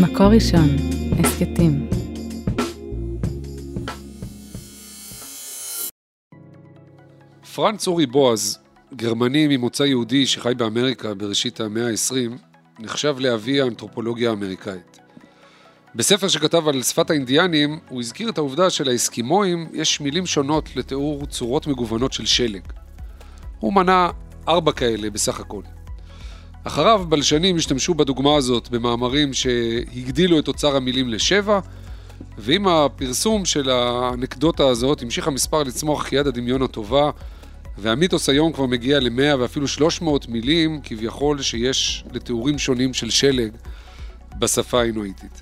מקור ראשון, הסכתים. פרנץ אורי בועז, גרמני ממוצא יהודי שחי באמריקה בראשית המאה ה-20, נחשב לאבי האנתרופולוגיה האמריקאית. בספר שכתב על שפת האינדיאנים, הוא הזכיר את העובדה שלאסקימואים יש מילים שונות לתיאור צורות מגוונות של שלג. הוא מנה ארבע כאלה בסך הכל. אחריו בלשנים השתמשו בדוגמה הזאת במאמרים שהגדילו את אוצר המילים לשבע, ועם הפרסום של האנקדוטה הזאת המשיך המספר לצמוח כיד הדמיון הטובה, והמיתוס היום כבר מגיע ל-100 ואפילו 300 מילים כביכול שיש לתיאורים שונים של שלג בשפה האינואיטית.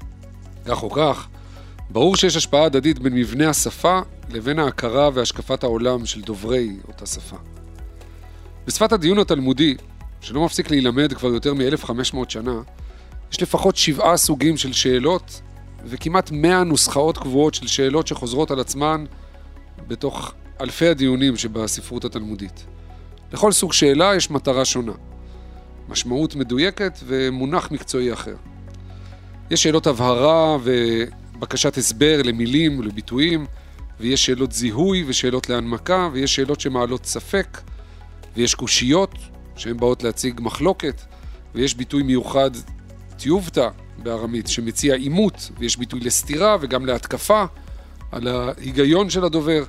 כך או כך, ברור שיש השפעה הדדית בין מבנה השפה לבין ההכרה והשקפת העולם של דוברי אותה שפה. בשפת הדיון התלמודי, שלא מפסיק להילמד כבר יותר מ-1500 שנה, יש לפחות שבעה סוגים של שאלות וכמעט 100 נוסחאות קבועות של שאלות שחוזרות על עצמן בתוך אלפי הדיונים שבספרות התלמודית. לכל סוג שאלה יש מטרה שונה, משמעות מדויקת ומונח מקצועי אחר. יש שאלות הבהרה ובקשת הסבר למילים ולביטויים, ויש שאלות זיהוי ושאלות להנמקה, ויש שאלות שמעלות ספק, ויש קושיות שהן באות להציג מחלוקת, ויש ביטוי מיוחד טיובטה בארמית שמציע עימות, ויש ביטוי לסתירה וגם להתקפה על ההיגיון של הדובר,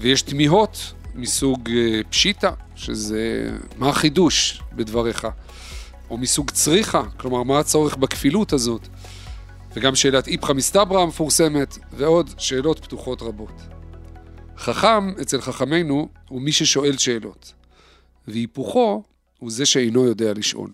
ויש תמיהות מסוג אה, פשיטה, שזה מה החידוש בדבריך, או מסוג צריכה, כלומר מה הצורך בכפילות הזאת, וגם שאלת איפכא מסתברא המפורסמת, ועוד שאלות פתוחות רבות. חכם אצל חכמינו הוא מי ששואל שאלות, והיפוכו הוא זה שאינו יודע לשאול.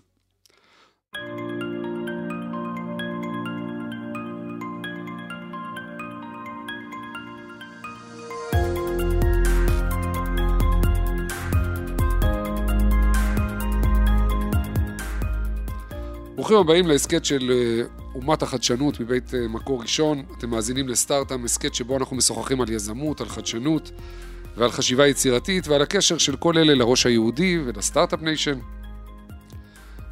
ברוכים הבאים להסכת של אה, אומת החדשנות מבית אה, מקור ראשון. אתם מאזינים לסטארט-אפ, הסכת שבו אנחנו משוחחים על יזמות, על חדשנות ועל חשיבה יצירתית ועל הקשר של כל אלה לראש היהודי ול Start-Up Nation.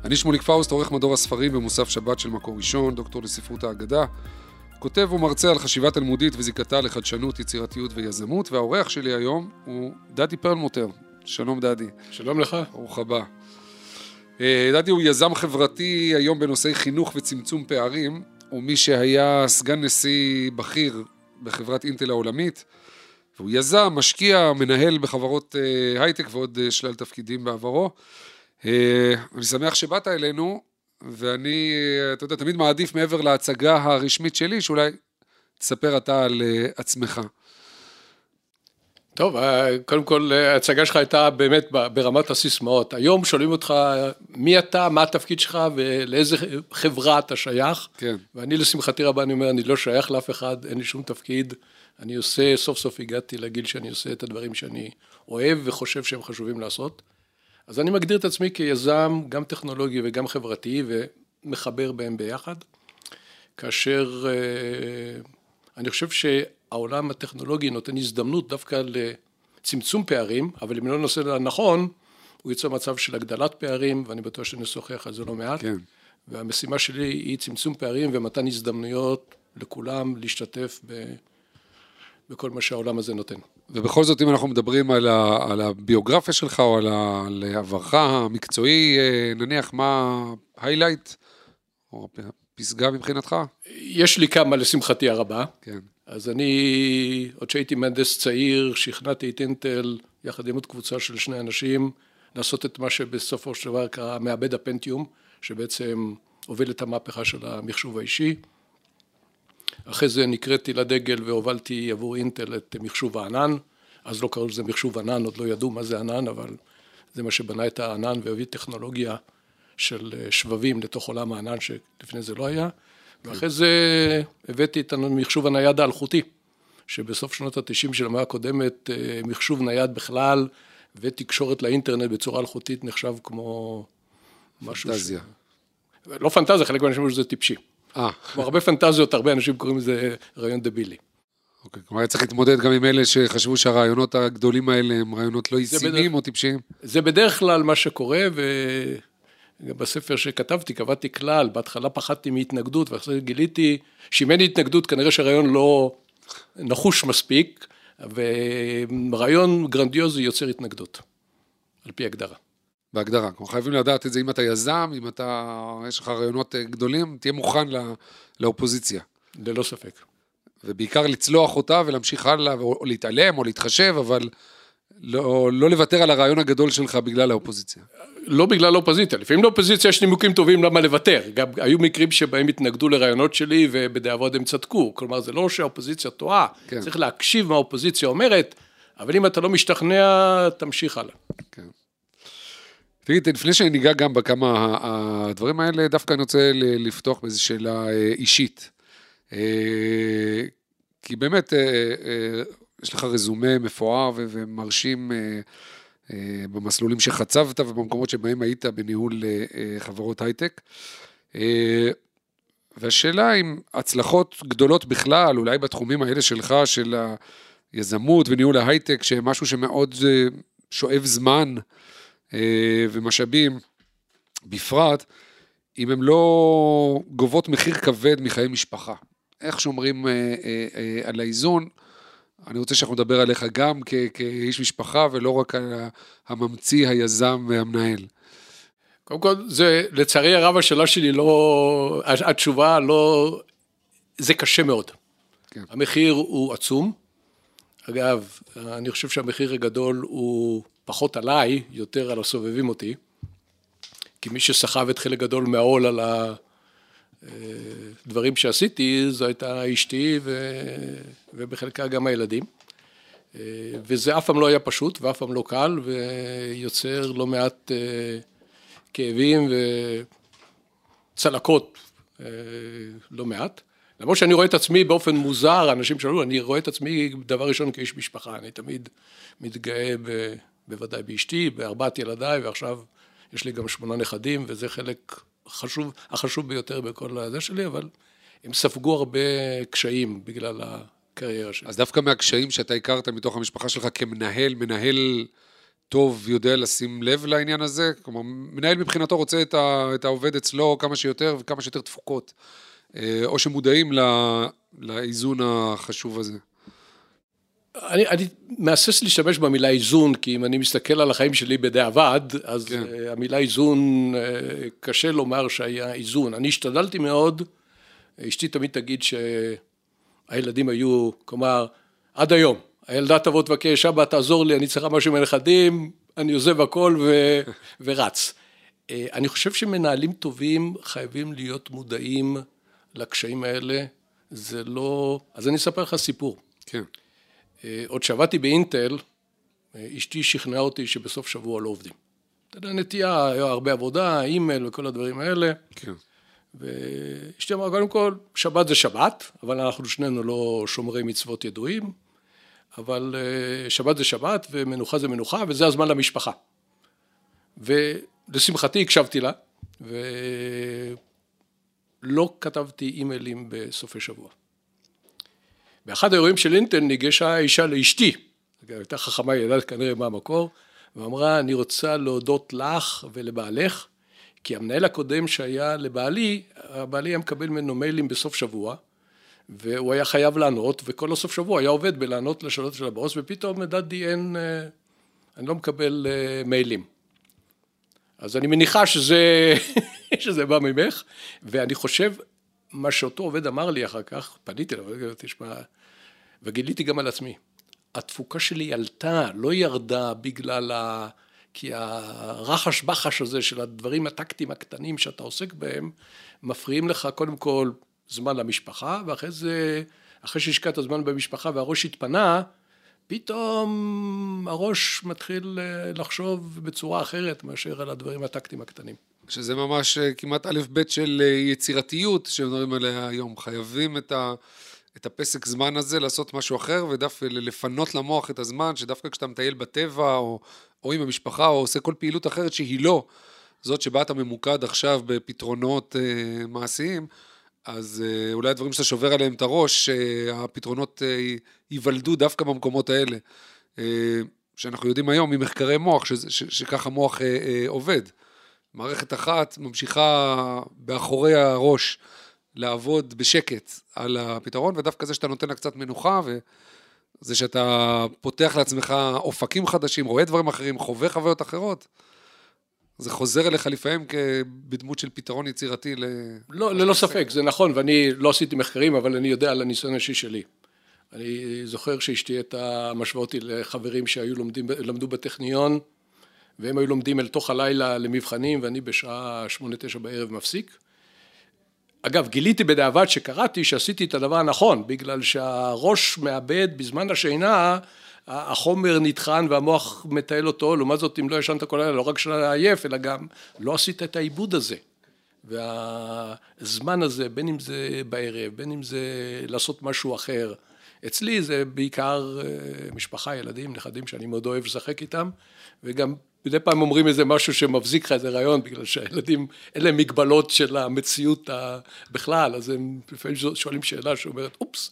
אני שמוליק פאוסט, עורך מדור הספרים במוסף שבת של מקור ראשון, דוקטור לספרות האגדה. כותב ומרצה על חשיבה תלמודית וזיקתה לחדשנות, יצירתיות ויזמות, והאורח שלי היום הוא דדי פרלמוטר. שלום דדי. שלום לך. ברוך הבא. אה, דדי הוא יזם חברתי היום בנושאי חינוך וצמצום פערים, הוא מי שהיה סגן נשיא בכיר בחברת אינטל העולמית, והוא יזם, משקיע, מנהל בחברות אה, הייטק ועוד אה, שלל תפקידים בעברו. אני שמח שבאת אלינו, ואני, אתה יודע, תמיד מעדיף מעבר להצגה הרשמית שלי, שאולי תספר אתה על עצמך. טוב, אה, קודם כל ההצגה שלך הייתה באמת ברמת הסיסמאות. היום שואלים אותך מי אתה, מה התפקיד שלך ולאיזה חברה אתה שייך. כן. ואני לשמחתי רבה, אני אומר, אני לא שייך לאף אחד, אין לי שום תפקיד. אני עושה, סוף סוף הגעתי לגיל שאני עושה את הדברים שאני אוהב וחושב שהם חשובים לעשות. אז אני מגדיר את עצמי כיזם, גם טכנולוגי וגם חברתי, ומחבר בהם ביחד. כאשר אה, אני חושב ש... העולם הטכנולוגי נותן הזדמנות דווקא לצמצום פערים, אבל אם לא נעשה נכון, הוא יוצא מצב של הגדלת פערים, ואני בטוח שנשוחח על זה לא מעט. כן. והמשימה שלי היא צמצום פערים ומתן הזדמנויות לכולם להשתתף ב... בכל מה שהעולם הזה נותן. ובכל זאת, אם אנחנו מדברים על, ה, על הביוגרפיה שלך או על, ה, על עברך המקצועי, אה, נניח מה היילייט, או פסגה מבחינתך? יש לי כמה לשמחתי הרבה. כן. אז אני, עוד שהייתי מהנדס צעיר, שכנעתי את אינטל, יחד עם עוד קבוצה של שני אנשים, לעשות את מה שבסופו של דבר קרה מעבד הפנטיום, שבעצם הוביל את המהפכה של המחשוב האישי. אחרי זה נקראתי לדגל והובלתי עבור אינטל את מחשוב הענן, אז לא קראו לזה מחשוב ענן, עוד לא ידעו מה זה ענן, אבל זה מה שבנה את הענן והביא טכנולוגיה של שבבים לתוך עולם הענן שלפני זה לא היה. ואחרי זה הבאתי את המחשוב הנייד האלחוטי, שבסוף שנות התשעים של המאה הקודמת, אה, מחשוב נייד בכלל ותקשורת לאינטרנט בצורה אלחוטית נחשב כמו משהו... פנטזיה. ש... לא פנטזיה, חלק מהאנשים חושבים שזה טיפשי. אה. כמו הרבה פנטזיות, הרבה אנשים קוראים לזה רעיון דבילי. אוקיי, כלומר היה צריך להתמודד גם עם אלה שחשבו שהרעיונות הגדולים האלה הם רעיונות לא ישימים או טיפשיים? זה בדרך כלל מה שקורה, ו... בספר שכתבתי, קבעתי כלל, בהתחלה פחדתי מהתנגדות, ואחרי זה גיליתי שאם אין התנגדות כנראה שהרעיון לא נחוש מספיק, ורעיון גרנדיוזי יוצר התנגדות, על פי הגדרה. בהגדרה. כלומר, חייבים לדעת את זה אם אתה יזם, אם אתה, יש לך רעיונות אה, גדולים, תהיה מוכן לא, לאופוזיציה. ללא ספק. ובעיקר לצלוח אותה ולהמשיך הלאה, או להתעלם או להתחשב, אבל לא, לא לוותר על הרעיון הגדול שלך בגלל האופוזיציה. לא בגלל האופוזיציה, לפעמים לאופוזיציה יש נימוקים טובים למה לוותר. גם היו מקרים שבהם התנגדו לרעיונות שלי ובדיעבוד הם צדקו. כלומר, זה לא שהאופוזיציה טועה, כן. צריך להקשיב מה האופוזיציה אומרת, אבל אם אתה לא משתכנע, תמשיך הלאה. כן. תגיד, לפני שניגע גם בכמה הדברים האלה, דווקא אני רוצה לפתוח באיזו שאלה אה, אישית. אה, כי באמת, אה, יש לך רזומה מפואר ומרשים במסלולים שחצבת ובמקומות שבהם היית בניהול חברות הייטק. והשאלה אם הצלחות גדולות בכלל, אולי בתחומים האלה שלך, של היזמות וניהול ההייטק, שהם משהו שמאוד שואב זמן, ומשאבים בפרט, אם הן לא גובות מחיר כבד מחיי משפחה. איך שומרים אה, אה, על האיזון? אני רוצה שאנחנו נדבר עליך גם כאיש משפחה ולא רק על הממציא, היזם והמנהל. קודם כל, זה, לצערי הרב השאלה שלי לא, התשובה לא, זה קשה מאוד. כן. המחיר הוא עצום. אגב, אני חושב שהמחיר הגדול הוא פחות עליי, יותר על הסובבים אותי, כי מי שסחב את חלק גדול מהעול על הדברים שעשיתי, זו הייתה אשתי ו... ובחלקה גם הילדים. וזה אף פעם לא היה פשוט ואף פעם לא קל, ויוצר לא מעט אה, כאבים וצלקות לא מעט. למרות שאני רואה את עצמי באופן מוזר, אנשים שאלו, אני רואה את עצמי דבר ראשון כאיש משפחה, אני תמיד מתגאה ב... בוודאי באשתי, בארבעת ילדיי, ועכשיו יש לי גם שמונה נכדים, וזה חלק חשוב, החשוב ביותר בכל הזה שלי, אבל הם ספגו הרבה קשיים בגלל הקריירה שלי. אז דווקא מהקשיים שאתה הכרת מתוך המשפחה שלך כמנהל, מנהל טוב יודע לשים לב לעניין הזה? כלומר, מנהל מבחינתו רוצה את, ה, את העובד אצלו כמה שיותר וכמה שיותר תפוקות, אה, או שמודעים לאיזון החשוב הזה. אני, אני מהסס להשתמש במילה איזון, כי אם אני מסתכל על החיים שלי בדיעבד, אז כן. uh, המילה איזון, uh, קשה לומר שהיה איזון. אני השתדלתי מאוד, אשתי תמיד תגיד שהילדים היו, כלומר, עד היום, הילדה תבוא תבקש, אבא תעזור לי, אני צריכה משהו מהנכדים, אני עוזב הכל ו, ורץ. Uh, אני חושב שמנהלים טובים חייבים להיות מודעים לקשיים האלה, זה לא... אז אני אספר לך סיפור. כן. אה, עוד שעבדתי באינטל, אה, אשתי שכנעה אותי שבסוף שבוע לא עובדים. אתה יודע, נטייה, היה הרבה עבודה, אימייל וכל הדברים האלה. כן. ואשתי אמרה, קודם כל, שבת זה שבת, אבל אנחנו שנינו לא שומרי מצוות ידועים, אבל אה, שבת זה שבת ומנוחה זה מנוחה, וזה הזמן למשפחה. ולשמחתי הקשבתי לה, ולא כתבתי אימיילים בסופי שבוע. באחד האירועים של אינטל ניגשה אישה לאשתי, הייתה חכמה, היא ידעת כנראה מה המקור, ואמרה, אני רוצה להודות לך ולבעלך, כי המנהל הקודם שהיה לבעלי, הבעלי היה מקבל ממנו מיילים בסוף שבוע, והוא היה חייב לענות, וכל הסוף שבוע היה עובד בלענות לשאלות של הבוס, ופתאום לדעתי אין, אה, אני לא מקבל אה, מיילים. אז אני מניחה שזה, שזה בא ממך, ואני חושב, מה שאותו עובד אמר לי אחר כך, פניתי אליו, תשמע, וגיליתי גם על עצמי. התפוקה שלי עלתה, לא ירדה בגלל ה... כי הרחש בחש הזה של הדברים הטקטיים הקטנים שאתה עוסק בהם, מפריעים לך קודם כל זמן למשפחה, ואחרי זה, אחרי שהשקעת זמן במשפחה והראש התפנה, פתאום הראש מתחיל אה, לחשוב בצורה אחרת מאשר על הדברים הטקטיים הקטנים. שזה ממש אה, כמעט א' ב' של אה, יצירתיות שמדברים עליה היום. חייבים את ה... את הפסק זמן הזה לעשות משהו אחר, ודווקא לפנות למוח את הזמן, שדווקא כשאתה מטייל בטבע, או, או עם המשפחה, או עושה כל פעילות אחרת שהיא לא זאת שבה אתה ממוקד עכשיו בפתרונות אה, מעשיים, אז אה, אולי הדברים שאתה שובר עליהם את הראש, אה, הפתרונות אה, ייוולדו דווקא במקומות האלה. אה, שאנחנו יודעים היום ממחקרי מוח, שככה מוח אה, אה, עובד. מערכת אחת ממשיכה באחורי הראש לעבוד בשקט על הפתרון, ודווקא זה שאתה נותן לה קצת מנוחה, וזה שאתה פותח לעצמך אופקים חדשים, רואה דברים אחרים, חווה חוויות אחרות, זה חוזר אליך לפעמים בדמות של פתרון יצירתי ל... לא, ללא ספק, זה נכון, ואני לא עשיתי מחקרים, אבל אני יודע על הניסיון האישי שלי. אני זוכר שאשתי הייתה משווה אותי לחברים שהיו לומדים, למדו בטכניון, והם היו לומדים אל תוך הלילה למבחנים, ואני בשעה שמונה, תשע בערב מפסיק. אגב, גיליתי בדיעבד שקראתי שעשיתי את הדבר הנכון, בגלל שהראש מאבד בזמן השינה, החומר נטחן והמוח מטייל אותו, לעומת זאת אם לא ישנת כל הלילה, לא רק שאתה עייף, אלא גם לא עשית את העיבוד הזה. והזמן הזה, בין אם זה בערב, בין אם זה לעשות משהו אחר, אצלי זה בעיקר אה, משפחה, ילדים, נכדים שאני מאוד אוהב לשחק איתם, וגם מדי פעם אומרים איזה משהו שמבזיק לך איזה רעיון, בגלל שהילדים, אין להם מגבלות של המציאות בכלל, אז הם לפעמים שואלים שאלה שאומרת, אופס,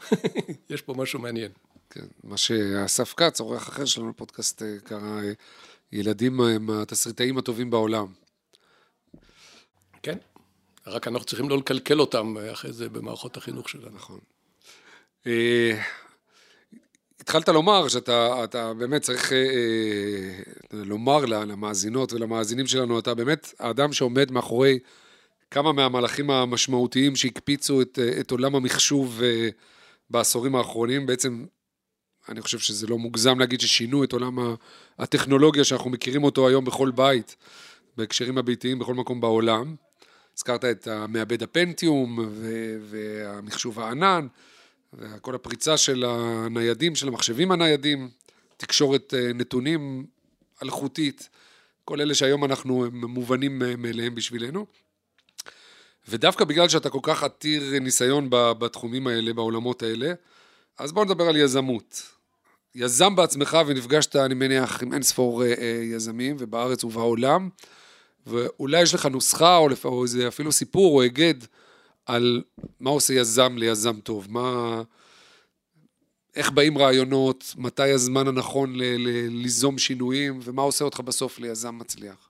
יש פה משהו מעניין. כן, מה שאסף כץ, אורח אחר שלנו בפודקאסט, אה, קרא אה, ילדים הם התסריטאים הטובים בעולם. כן, רק אנחנו צריכים לא לקלקל אותם אחרי זה במערכות החינוך שלנו. נכון. אה, התחלת לומר שאתה באמת צריך אה, אה, לומר למאזינות ולמאזינים שלנו, אתה באמת האדם שעומד מאחורי כמה מהמהלכים המשמעותיים שהקפיצו את, את עולם המחשוב בעשורים האחרונים, בעצם אני חושב שזה לא מוגזם להגיד ששינו את עולם הטכנולוגיה שאנחנו מכירים אותו היום בכל בית, בהקשרים הביתיים בכל מקום בעולם. הזכרת את המעבד הפנטיום והמחשוב הענן. וכל הפריצה של הניידים, של המחשבים הניידים, תקשורת אה, נתונים אלחוטית, כל אלה שהיום אנחנו מובנים מאליהם בשבילנו. ודווקא בגלל שאתה כל כך עתיר ניסיון בתחומים האלה, בעולמות האלה, אז בוא נדבר על יזמות. יזם בעצמך ונפגשת, אני מניח, עם אין ספור אה, אה, יזמים, ובארץ ובעולם, ואולי יש לך נוסחה, או, או אפילו סיפור או היגד על מה עושה יזם ליזם טוב, מה... איך באים רעיונות, מתי הזמן הנכון ל- ל- ליזום שינויים, ומה עושה אותך בסוף ליזם מצליח.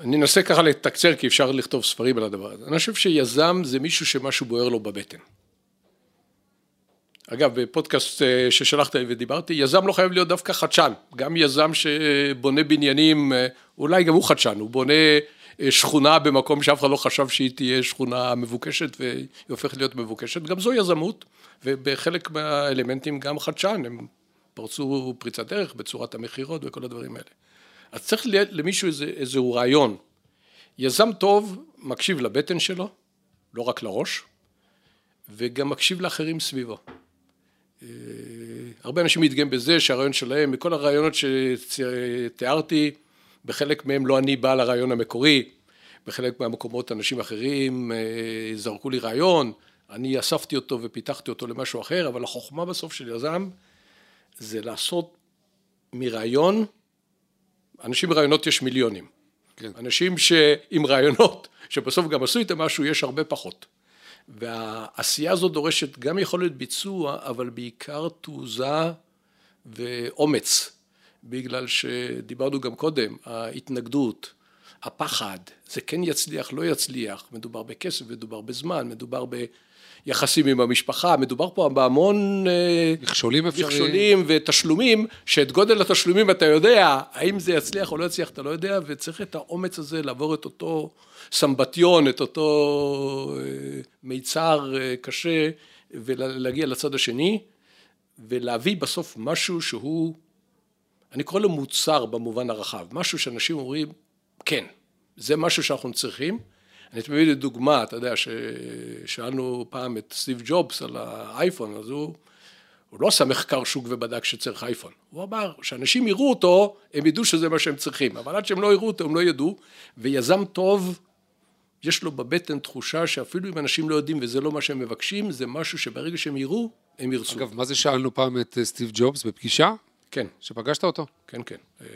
אני אנסה ככה לתקצר, כי אפשר לכתוב ספרים על הדבר הזה. אני חושב שיזם זה מישהו שמשהו בוער לו בבטן. אגב, בפודקאסט אה, ששלחת ודיברתי, יזם לא חייב להיות דווקא חדשן. גם יזם שבונה בניינים, אה, אולי גם הוא חדשן, הוא בונה שכונה במקום שאף אחד לא חשב שהיא תהיה שכונה מבוקשת והיא הופכת להיות מבוקשת, גם זו יזמות ובחלק מהאלמנטים גם חדשן, הם פרצו פריצת דרך בצורת המכירות וכל הדברים האלה. אז צריך למישהו איזה, איזשהו רעיון. יזם טוב מקשיב לבטן שלו, לא רק לראש, וגם מקשיב לאחרים סביבו. אה, הרבה אנשים מתגאים בזה שהרעיון שלהם, מכל הרעיונות שתיארתי, בחלק מהם לא אני בעל הרעיון המקורי, בחלק מהמקומות אנשים אחרים אה, זרקו לי רעיון, אני אספתי אותו ופיתחתי אותו למשהו אחר, אבל החוכמה בסוף של יזם זה לעשות מרעיון, אנשים ברעיונות יש מיליונים. כן. אנשים שעם רעיונות, שבסוף גם עשו איתם משהו, יש הרבה פחות. והעשייה הזאת דורשת גם יכולת ביצוע, אבל בעיקר תעוזה ואומץ. בגלל שדיברנו גם קודם, ההתנגדות, הפחד, זה כן יצליח, לא יצליח, מדובר בכסף, מדובר בזמן, מדובר ביחסים עם המשפחה, מדובר פה בהמון אה, מכשולים אפשריים, מכשולים ותשלומים, שאת גודל התשלומים אתה יודע, האם זה יצליח או לא יצליח אתה לא יודע, וצריך את האומץ הזה לעבור את אותו סמבטיון, את אותו אה, מיצר אה, קשה, ולהגיע לצד השני, ולהביא בסוף משהו שהוא אני קורא לו מוצר במובן הרחב, משהו שאנשים אומרים, כן, זה משהו שאנחנו צריכים. אני תמיד לדוגמה, אתה יודע, ששאלנו פעם את סטיב ג'ובס על האייפון, אז הוא, הוא לא עשה מחקר שוק ובדק שצריך אייפון. הוא אמר, שאנשים יראו אותו, הם ידעו שזה מה שהם צריכים, אבל עד שהם לא יראו אותו, הם לא ידעו, ויזם טוב, יש לו בבטן תחושה שאפילו אם אנשים לא יודעים וזה לא מה שהם מבקשים, זה משהו שברגע שהם יראו, הם ירצו. אגב, מה זה שאלנו פעם את סטיב ג'ובס בפגישה? כן. שפגשת אותו? כן, כן. אה,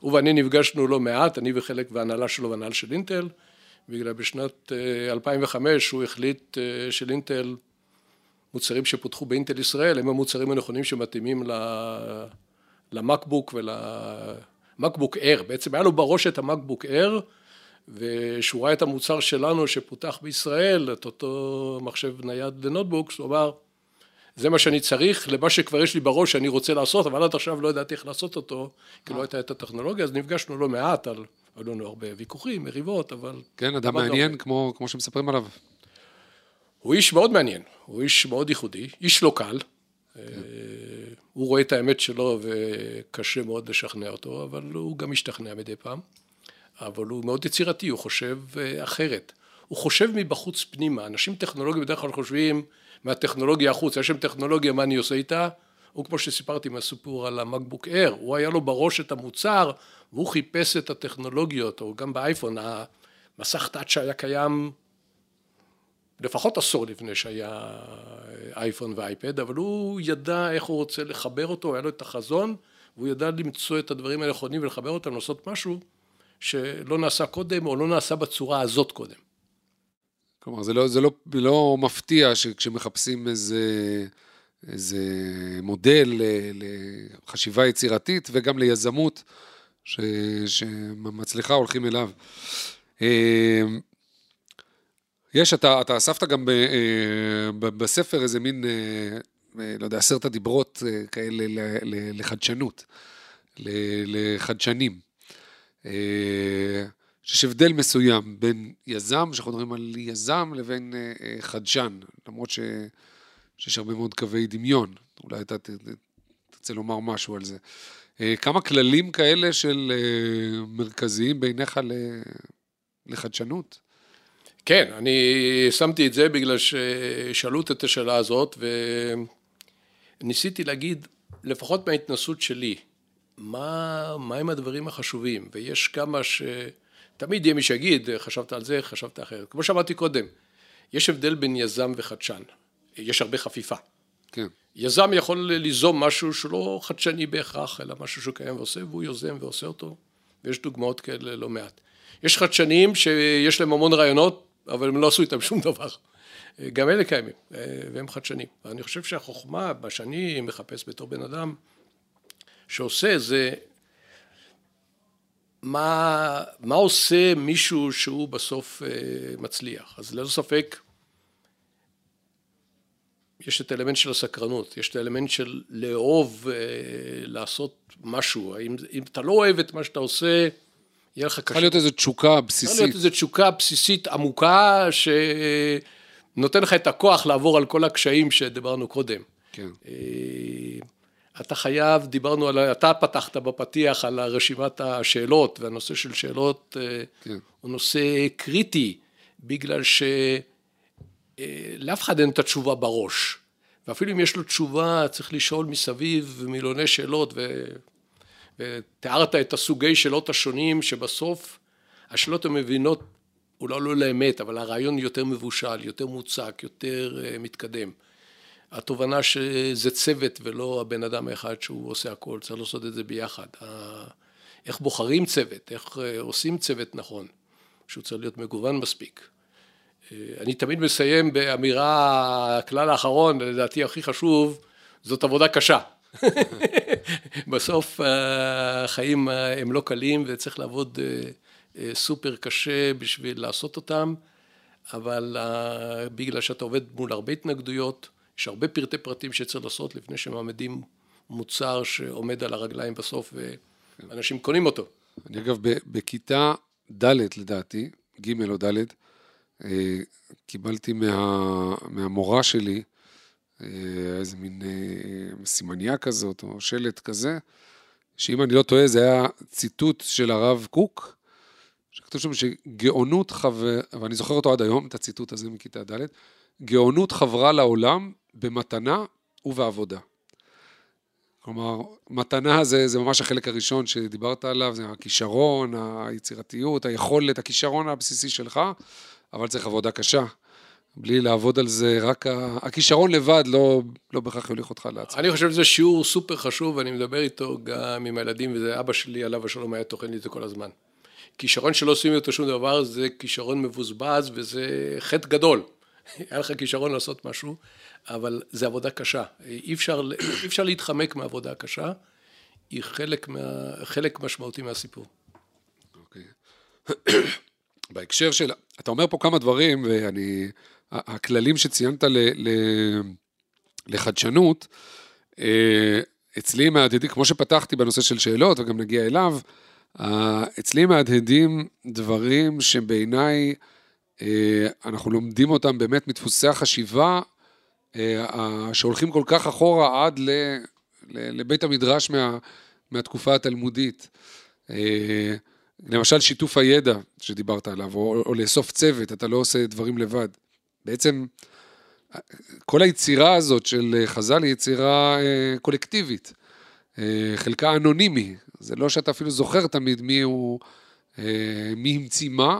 הוא ואני נפגשנו לא מעט, אני וחלק והנהלה שלו והנהל של אינטל, בגלל בשנת 2005 אה, הוא החליט אה, של אינטל, מוצרים שפותחו באינטל ישראל הם המוצרים הנכונים שמתאימים למקבוק מקבוק אר, בעצם היה לו בראש את המקבוק אר, וכשהוא ראה את המוצר שלנו שפותח בישראל, את אותו מחשב נייד לנוטבוקס, הוא אמר, זה מה שאני צריך, למה שכבר יש לי בראש שאני רוצה לעשות, אבל עד עכשיו לא ידעתי איך לעשות אותו, כי לא הייתה את הטכנולוגיה, אז נפגשנו לא מעט, על, היו לנו הרבה ויכוחים, מריבות, אבל... כן, אדם מעניין, כמו, כמו שמספרים עליו. הוא איש מאוד מעניין, הוא איש מאוד ייחודי, איש לא קל. כן. הוא רואה את האמת שלו וקשה מאוד לשכנע אותו, אבל הוא גם משתכנע מדי פעם. אבל הוא מאוד יצירתי, הוא חושב אה, אחרת. הוא חושב מבחוץ פנימה. אנשים טכנולוגיים בדרך כלל חושבים מהטכנולוגיה החוץ, יש שם טכנולוגיה, מה אני עושה איתה? הוא כמו שסיפרתי מהסיפור על המקבוק אר, הוא היה לו בראש את המוצר והוא חיפש את הטכנולוגיות, או גם באייפון, המסך טאצ' שהיה קיים לפחות עשור לפני שהיה אייפון ואייפד, אבל הוא ידע איך הוא רוצה לחבר אותו, היה לו את החזון, והוא ידע למצוא את הדברים הנכונים ולחבר אותם, לעשות משהו שלא נעשה קודם, או לא נעשה בצורה הזאת קודם. כלומר, זה לא, זה לא, לא מפתיע שכשמחפשים איזה, איזה מודל לחשיבה יצירתית וגם ליזמות ש, שמצליחה, הולכים אליו. אה, יש, אתה, אתה אספת גם ב, אה, ב, בספר איזה מין, אה, לא יודע, עשרת הדיברות כאלה לחדשנות, לחדשנים. שיש הבדל מסוים בין יזם, שאנחנו מדברים על יזם, לבין אה, אה, חדשן, למרות ש, שיש הרבה מאוד קווי דמיון. אולי אתה תרצה לומר משהו על זה. אה, כמה כללים כאלה של מרכזיים בעיניך לחדשנות? כן, אני שמתי את זה בגלל ששאלו את השאלה הזאת, וניסיתי להגיד, לפחות מההתנסות שלי, מה, מה הם הדברים החשובים, ויש כמה ש... תמיד יהיה מי שיגיד, חשבת על זה, חשבת אחרת. כמו שאמרתי קודם, יש הבדל בין יזם וחדשן, יש הרבה חפיפה. כן. יזם יכול ליזום משהו שלא חדשני בהכרח, אלא משהו שהוא קיים ועושה, והוא יוזם ועושה אותו, ויש דוגמאות כאלה לא מעט. יש חדשנים שיש להם המון רעיונות, אבל הם לא עשו איתם שום דבר. גם אלה קיימים, והם חדשנים. ואני חושב שהחוכמה, מה שאני מחפש בתור בן אדם שעושה, זה מה, מה עושה מישהו שהוא בסוף אה, מצליח. אז ללא ספק, יש את האלמנט של הסקרנות, יש את האלמנט של לאהוב אה, לעשות משהו. אם, אם אתה לא אוהב את מה שאתה עושה, יהיה לך קשה. צריכה להיות איזו תשוקה בסיסית. צריכה להיות איזו תשוקה בסיסית עמוקה, שנותן לך את הכוח לעבור על כל הקשיים שדיברנו קודם. כן. אתה חייב, דיברנו על, אתה פתחת בפתיח על רשימת השאלות, והנושא של שאלות אה, כן. הוא נושא קריטי, בגלל שלאף אה, אחד אין את התשובה בראש. ואפילו אם יש לו תשובה, צריך לשאול מסביב מילוני שאלות, ו... ותיארת את הסוגי שאלות השונים, שבסוף השאלות המבינות אולי לא לאמת, אבל הרעיון יותר מבושל, יותר מוצק, יותר אה, מתקדם. התובנה שזה צוות ולא הבן אדם האחד שהוא עושה הכל, צריך לעשות את זה ביחד. איך בוחרים צוות, איך אה, עושים צוות נכון, שהוא צריך להיות מגוון מספיק. אה, אני תמיד מסיים באמירה, הכלל האחרון, לדעתי הכי חשוב, זאת עבודה קשה. בסוף אה, החיים הם לא קלים וצריך לעבוד סופר קשה בשביל לעשות אותם, אבל בגלל שאתה עובד מול הרבה התנגדויות, יש הרבה פרטי פרטים שצריך לעשות לפני שמעמדים מוצר שעומד על הרגליים בסוף ואנשים קונים אותו. אני אגב, בכיתה ד' לדעתי, ג' או ד', אה, קיבלתי מה, מהמורה שלי אה, איזה מין אה, סימניה כזאת או שלט כזה, שאם אני לא טועה זה היה ציטוט של הרב קוק, שכתוב שם שגאונות חבר, ואני זוכר אותו עד היום, את הציטוט הזה מכיתה ד', גאונות חברה לעולם במתנה ובעבודה. כלומר, מתנה זה, זה ממש החלק הראשון שדיברת עליו, זה הכישרון, היצירתיות, היכולת, הכישרון הבסיסי שלך, אבל צריך עבודה קשה. בלי לעבוד על זה, רק הכישרון לבד לא, לא בהכרח יוליך אותך לעצמך. אני חושב שזה שיעור סופר חשוב, ואני מדבר איתו גם עם הילדים, וזה אבא שלי, עליו השלום, היה טוחן לי את זה כל הזמן. כישרון שלא עושים איתו שום דבר, זה כישרון מבוזבז, וזה חטא גדול. היה לך כישרון לעשות משהו, אבל זה עבודה קשה. אי אפשר, אי אפשר להתחמק מעבודה קשה. היא חלק, מה, חלק משמעותי מהסיפור. אוקיי. בהקשר של, אתה אומר פה כמה דברים, ואני, הכללים שציינת ל, ל, לחדשנות, אה, אצלי מהדהדים, כמו שפתחתי בנושא של שאלות, וגם נגיע אליו, אצלי מהדהדים דברים שבעיניי אה, אנחנו לומדים אותם באמת מדפוסי החשיבה אה, שהולכים כל כך אחורה עד לבית המדרש מה, מהתקופה התלמודית. אה, למשל שיתוף הידע שדיברת עליו, או, או לאסוף צוות, אתה לא עושה דברים לבד. בעצם כל היצירה הזאת של חז"ל היא יצירה קולקטיבית. חלקה אנונימי, זה לא שאתה אפילו זוכר תמיד מי הוא, מי המציא מה,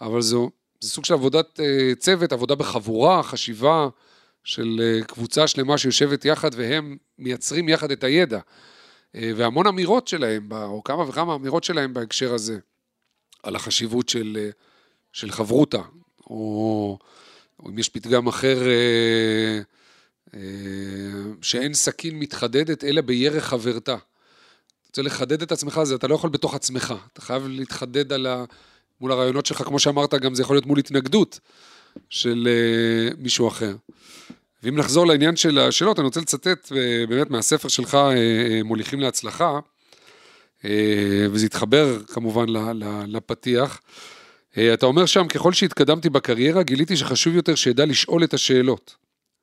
אבל זו זה סוג של עבודת אה, צוות, עבודה בחבורה, חשיבה של אה, קבוצה שלמה שיושבת יחד והם מייצרים יחד את הידע. אה, והמון אמירות שלהם, או כמה וכמה אמירות שלהם בהקשר הזה, על החשיבות של, של חברותה, או, או אם יש פתגם אחר, שאין סכין מתחדדת אלא בירך חברתה. אתה רוצה לחדד את עצמך, זה אתה לא יכול בתוך עצמך, אתה חייב להתחדד על ה... מול הרעיונות שלך, כמו שאמרת, גם זה יכול להיות מול התנגדות של uh, מישהו אחר. ואם נחזור לעניין של השאלות, אני רוצה לצטט uh, באמת מהספר שלך, uh, מוליכים להצלחה, uh, וזה יתחבר כמובן לפתיח. Uh, אתה אומר שם, ככל שהתקדמתי בקריירה, גיליתי שחשוב יותר שידע לשאול את השאלות,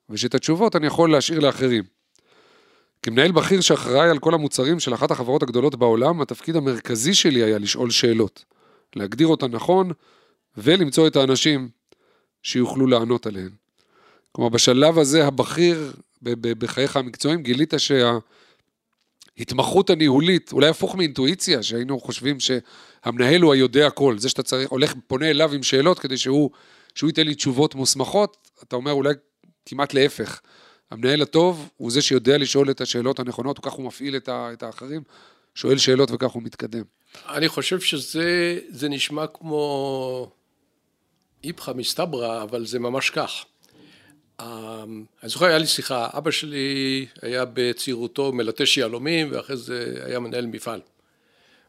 ושאת התשובות אני יכול להשאיר לאחרים. כמנהל בכיר שאחראי על כל המוצרים של אחת החברות הגדולות בעולם, התפקיד המרכזי שלי היה לשאול שאלות. להגדיר אותה נכון, ולמצוא את האנשים שיוכלו לענות עליהן. כלומר, בשלב הזה הבכיר בחייך המקצועיים, גילית שההתמחות הניהולית, אולי הפוך מאינטואיציה, שהיינו חושבים שהמנהל הוא היודע הכל, זה שאתה צריך, הולך, פונה אליו עם שאלות כדי שהוא, שהוא ייתן לי תשובות מוסמכות, אתה אומר אולי כמעט להפך. המנהל הטוב הוא זה שיודע לשאול את השאלות הנכונות, וכך הוא מפעיל את האחרים, שואל שאלות וכך הוא מתקדם. אני חושב שזה נשמע כמו איפכא מסתברא, אבל זה ממש כך. אמ, אני זוכר, היה לי שיחה, אבא שלי היה בצעירותו מלטש יהלומים, ואחרי זה היה מנהל מפעל.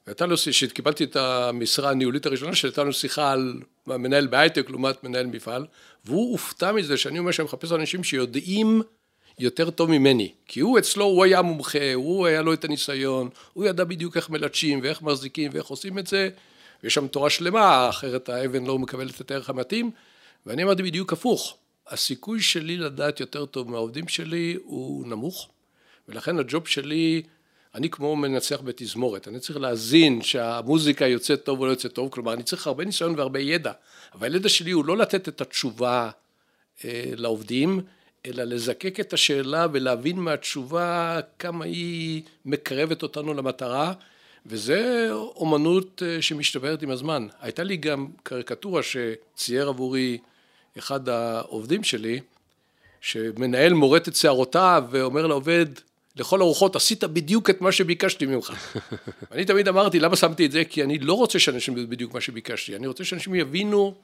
והייתה לו, כשקיבלתי את המשרה הניהולית הראשונה שהייתה לנו שיחה על מנהל בהייטק לעומת מנהל מפעל, והוא הופתע מזה שאני אומר שאני מחפש אנשים שיודעים יותר טוב ממני, כי הוא אצלו, הוא היה מומחה, הוא היה לו את הניסיון, הוא ידע בדיוק איך מלטשים ואיך מחזיקים ואיך עושים את זה, ויש שם תורה שלמה, אחרת האבן לא מקבלת את הערך המתאים, ואני אמרתי בדיוק הפוך, הסיכוי שלי לדעת יותר טוב מהעובדים שלי הוא נמוך, ולכן הג'וב שלי, אני כמו מנצח בתזמורת, אני צריך להאזין שהמוזיקה יוצאת טוב או לא יוצאת טוב, כלומר אני צריך הרבה ניסיון והרבה ידע, אבל הידע שלי הוא לא לתת את התשובה אה, לעובדים, אלא לזקק את השאלה ולהבין מהתשובה כמה היא מקרבת אותנו למטרה, וזה אומנות אה, שמשתפרת עם הזמן. הייתה לי גם קריקטורה שצייר עבורי אחד העובדים שלי, שמנהל מורט את שערותיו ואומר לעובד, לכל הרוחות עשית בדיוק את מה שביקשתי ממך. אני תמיד אמרתי, למה שמתי את זה? כי אני לא רוצה שאנשים ידעו בדיוק מה שביקשתי, אני רוצה שאנשים יבינו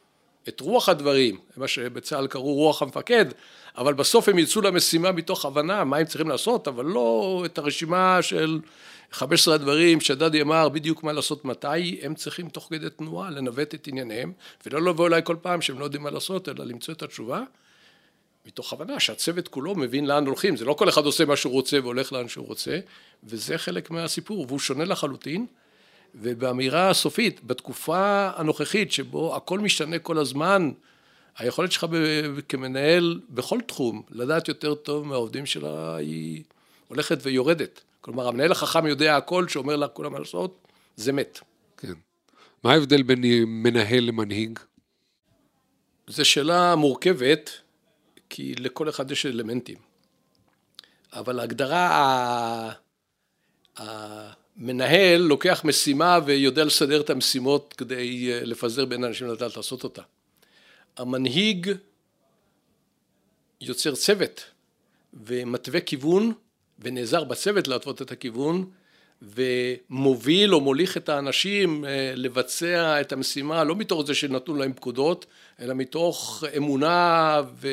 את רוח הדברים, מה שבצה"ל קראו רוח המפקד, אבל בסוף הם יצאו למשימה מתוך הבנה מה הם צריכים לעשות, אבל לא את הרשימה של 15 הדברים שדדי אמר בדיוק מה לעשות מתי, הם צריכים תוך כדי תנועה לנווט את ענייניהם, ולא לבוא אליי כל פעם שהם לא יודעים מה לעשות, אלא למצוא את התשובה, מתוך הבנה שהצוות כולו מבין לאן הולכים, זה לא כל אחד עושה מה שהוא רוצה והולך לאן שהוא רוצה, וזה חלק מהסיפור, והוא שונה לחלוטין. ובאמירה הסופית, בתקופה הנוכחית שבו הכל משתנה כל הזמן, היכולת שלך כמנהל בכל תחום לדעת יותר טוב מהעובדים שלה היא הולכת ויורדת. כלומר המנהל החכם יודע הכל שאומר לה כולם מה לעשות, זה מת. כן. מה ההבדל בין מנהל למנהיג? זו שאלה מורכבת, כי לכל אחד יש אלמנטים. אבל ההגדרה המנהל לוקח משימה ויודע לסדר את המשימות כדי אה, לפזר בין האנשים לדעת לעשות אותה. המנהיג יוצר צוות ומתווה כיוון ונעזר בצוות להתוות את הכיוון ומוביל או מוליך את האנשים אה, לבצע את המשימה לא מתוך זה שנתנו להם פקודות אלא מתוך אמונה ו...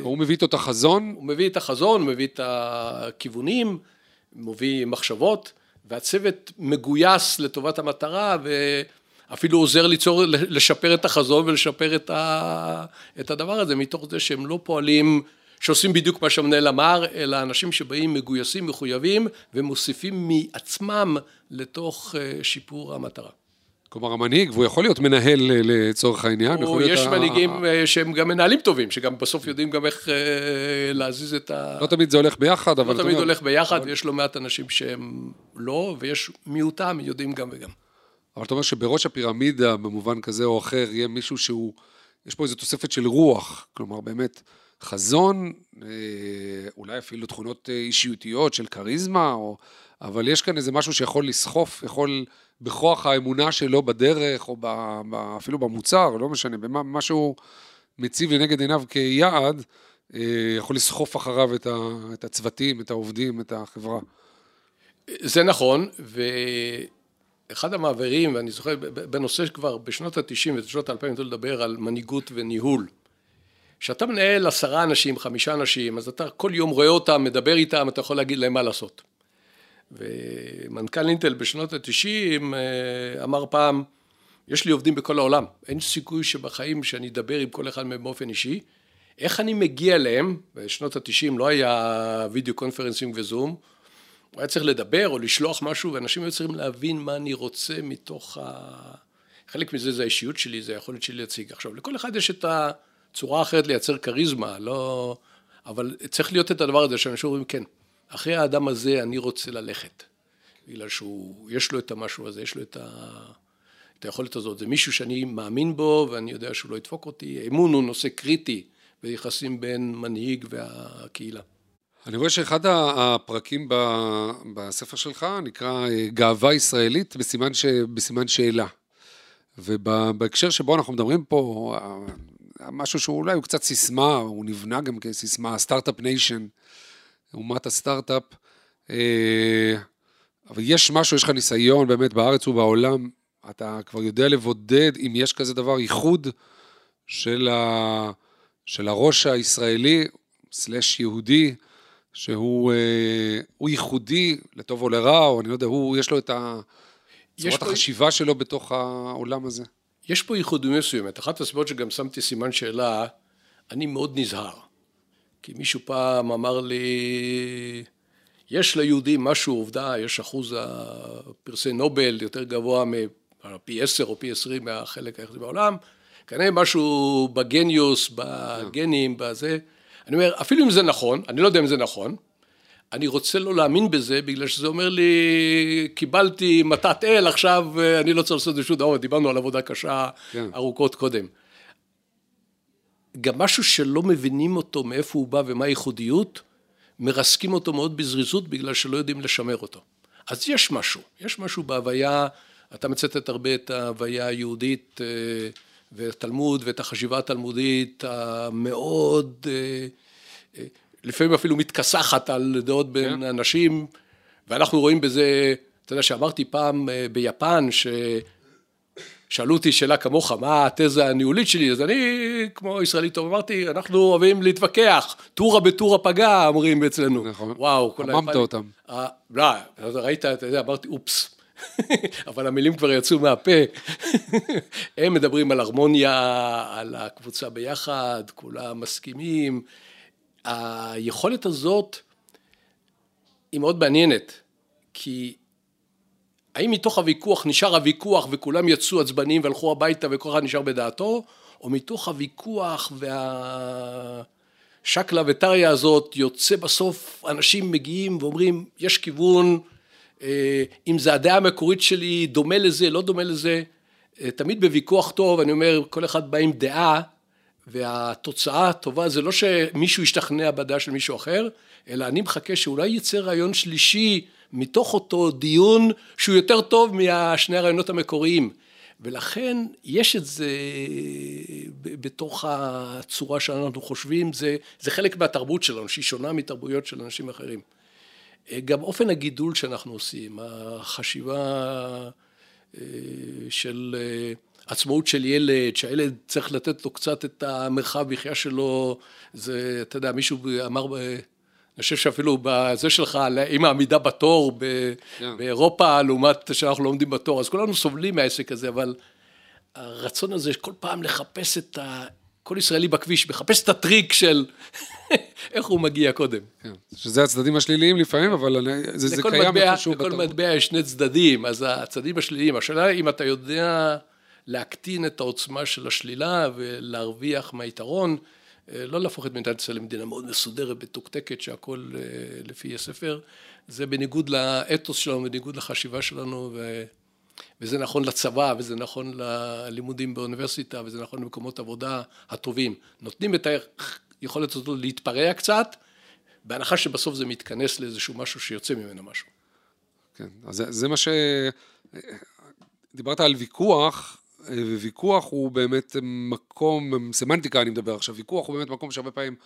הוא מביא איתו את החזון? הוא מביא את החזון, מביא את הכיוונים, מביא מחשבות והצוות מגויס לטובת המטרה ואפילו עוזר ליצור, לשפר את החזון ולשפר את, ה, את הדבר הזה מתוך זה שהם לא פועלים שעושים בדיוק מה שהמנהל אמר, אלא אנשים שבאים מגויסים, מחויבים ומוסיפים מעצמם לתוך אה, שיפור המטרה. כלומר המנהיג, והוא יכול להיות מנהל אה, לצורך העניין. או יש מנהיגים ה... אה, שהם גם מנהלים טובים, שגם בסוף יודעים גם איך להזיז את ה... לא תמיד זה הולך ביחד, אבל... לא תמיד הולך ביחד, ויש לא מעט אנשים שהם לא, ויש מיעוטם יודעים גם וגם. אבל אתה אומר שבראש הפירמידה, במובן כזה או אחר, יהיה מישהו שהוא, יש פה איזו תוספת של רוח, כלומר באמת... חזון, אה, אולי אפילו תכונות אה, אישיותיות של כריזמה, או, אבל יש כאן איזה משהו שיכול לסחוף, יכול בכוח האמונה שלו בדרך, או ב, ב, אפילו במוצר, לא משנה, במה שהוא מציב לנגד עיניו כיעד, אה, יכול לסחוף אחריו את, ה, את הצוותים, את העובדים, את החברה. זה נכון, ואחד המעברים, ואני זוכר, בנושא כבר בשנות ה-90 ובשנות ה-2000, אתה לדבר על מנהיגות וניהול. כשאתה מנהל עשרה אנשים, חמישה אנשים, אז אתה כל יום רואה אותם, מדבר איתם, אתה יכול להגיד להם מה לעשות. ומנכ"ל אינטל בשנות התשעים אה, אמר פעם, יש לי עובדים בכל העולם, אין סיכוי שבחיים שאני אדבר עם כל אחד מהם באופן אישי, איך אני מגיע אליהם, בשנות התשעים לא היה video conferencing וזום, הוא היה צריך לדבר או לשלוח משהו ואנשים היו צריכים להבין מה אני רוצה מתוך ה... חלק מזה זה האישיות שלי, זה היכולת שלי להציג. עכשיו, לכל אחד יש את ה... צורה אחרת לייצר כריזמה, לא... אבל צריך להיות את הדבר הזה שאנשים אומרים, כן, אחרי האדם הזה אני רוצה ללכת. בגלל שהוא, יש לו את המשהו הזה, יש לו את, ה, את היכולת הזאת. זה מישהו שאני מאמין בו ואני יודע שהוא לא ידפוק אותי. אמון הוא נושא קריטי ביחסים בין מנהיג והקהילה. אני רואה שאחד הפרקים בספר שלך נקרא אה, גאווה ישראלית בסימן, ש... בסימן שאלה. ובהקשר שבו אנחנו מדברים פה, משהו שהוא אולי הוא קצת סיסמה, הוא נבנה גם כסיסמה, Start-Up Nation, אומת הסטארט-אפ. אה, אבל יש משהו, יש לך ניסיון באמת בארץ ובעולם, אתה כבר יודע לבודד, אם יש כזה דבר, איחוד של, ה, של הראש הישראלי, סלאש יהודי, שהוא אה, ייחודי, לטוב או לרע, או אני לא יודע, הוא, יש לו את ה... צורת החשיבה שלו בתוך העולם הזה. יש פה ייחודיות מסוימת. אחת הסיבות שגם שמתי סימן שאלה, אני מאוד נזהר. כי מישהו פעם אמר לי, יש ליהודים משהו, עובדה, יש אחוז הפרסי נובל יותר גבוה מפי עשר או פי עשרים מהחלק היחסי בעולם, כנראה משהו בגניוס, בגנים, בזה. אני אומר, אפילו אם זה נכון, אני לא יודע אם זה נכון, אני רוצה לא להאמין בזה, בגלל שזה אומר לי, קיבלתי מתת אל, עכשיו אה, אני לא צריך לעשות את זה שום דבר, דיברנו על עבודה קשה כן. ארוכות קודם. גם משהו שלא מבינים אותו, מאיפה הוא בא ומה הייחודיות, מרסקים אותו מאוד בזריזות, בגלל שלא יודעים לשמר אותו. אז יש משהו, יש משהו בהוויה, אתה מצטט הרבה את ההוויה היהודית אה, והתלמוד ואת החשיבה התלמודית המאוד אה, לפעמים אפילו מתכסחת על דעות בין כן. אנשים, ואנחנו רואים בזה, אתה יודע שאמרתי פעם אה, ביפן, ש... שאלו אותי שאלה כמוך, מה התזה הניהולית שלי, אז אני, כמו ישראלי טוב, אמרתי, אנחנו אוהבים להתווכח, טורה בטורה פגע, אומרים אצלנו. נכון. וואו, כל היפנים. אותם. אה, לא, ראית, אתה יודע, אמרתי, אופס. אבל המילים כבר יצאו מהפה. הם מדברים על הרמוניה, על הקבוצה ביחד, כולם מסכימים. היכולת הזאת היא מאוד מעניינת, כי האם מתוך הוויכוח נשאר הוויכוח וכולם יצאו עצבניים והלכו הביתה וכל אחד נשאר בדעתו, או מתוך הוויכוח והשקלא וטריא הזאת יוצא בסוף אנשים מגיעים ואומרים יש כיוון, אה, אם זה הדעה המקורית שלי דומה לזה, לא דומה לזה, אה, תמיד בוויכוח טוב אני אומר כל אחד בא עם דעה והתוצאה הטובה זה לא שמישהו ישתכנע בדעה של מישהו אחר, אלא אני מחכה שאולי יצא רעיון שלישי מתוך אותו דיון שהוא יותר טוב מהשני הרעיונות המקוריים. ולכן יש את זה בתוך הצורה שאנחנו חושבים, זה, זה חלק מהתרבות שלנו, שהיא שונה מתרבויות של אנשים אחרים. גם אופן הגידול שאנחנו עושים, החשיבה אה, של אה, עצמאות של ילד, שהילד צריך לתת לו קצת את המרחב מחיה שלו, זה, אתה יודע, מישהו אמר, אני חושב שאפילו בזה שלך, עם העמידה בתור ב, yeah. כן. באירופה, לעומת שאנחנו לא עומדים בתור, אז כולנו סובלים מהעסק הזה, אבל הרצון הזה כל פעם לחפש את ה... כל ישראלי בכביש מחפש את הטריק של איך הוא מגיע קודם. כן, שזה הצדדים השליליים לפעמים, אבל זה, זה קיים איפשהו בתרבות. לכל מטבע יש שני צדדים, אז הצדדים השליליים, השאלה אם אתה יודע להקטין את העוצמה של השלילה ולהרוויח מהיתרון, לא להפוך את מדינת ישראל למדינה מאוד מסודרת, מתוקתקת, שהכל אה, לפי הספר, זה בניגוד לאתוס שלנו, בניגוד לחשיבה שלנו, ו... וזה נכון לצבא, וזה נכון ללימודים באוניברסיטה, וזה נכון למקומות עבודה הטובים. נותנים את היכולת הזאת להתפרע קצת, בהנחה שבסוף זה מתכנס לאיזשהו משהו שיוצא ממנו משהו. כן, אז זה, זה מה ש... דיברת על ויכוח, וויכוח הוא באמת מקום, סמנטיקה אני מדבר עכשיו, ויכוח הוא באמת מקום שהרבה פעמים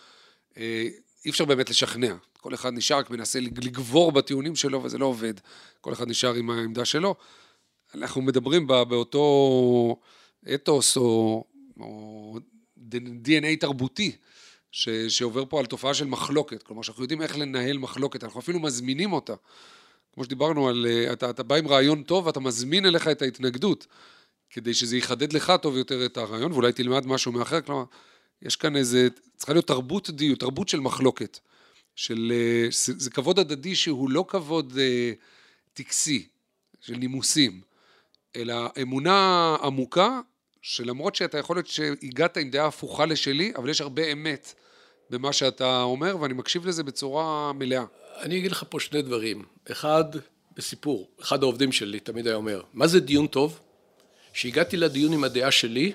אה, אי אפשר באמת לשכנע. כל אחד נשאר רק מנסה לגבור בטיעונים שלו וזה לא עובד. כל אחד נשאר עם העמדה שלו. אנחנו מדברים באותו אתוס או, או DNA תרבותי ש, שעובר פה על תופעה של מחלוקת. כלומר, שאנחנו יודעים איך לנהל מחלוקת, אנחנו אפילו מזמינים אותה. כמו שדיברנו על, אה, אתה, אתה בא עם רעיון טוב ואתה מזמין אליך את ההתנגדות, כדי שזה יחדד לך טוב יותר את הרעיון, ואולי תלמד משהו מאחר. כלומר, יש כאן איזה, צריכה להיות תרבות דיוק, תרבות של מחלוקת. של, אה, זה כבוד הדדי שהוא לא כבוד אה, טקסי, של נימוסים. אלא אמונה עמוקה, שלמרות שאתה יכול להיות שהגעת עם דעה הפוכה לשלי, אבל יש הרבה אמת במה שאתה אומר, ואני מקשיב לזה בצורה מלאה. אני אגיד לך פה שני דברים. אחד, בסיפור, אחד העובדים שלי תמיד היה אומר, מה זה דיון טוב? שהגעתי לדיון עם הדעה שלי,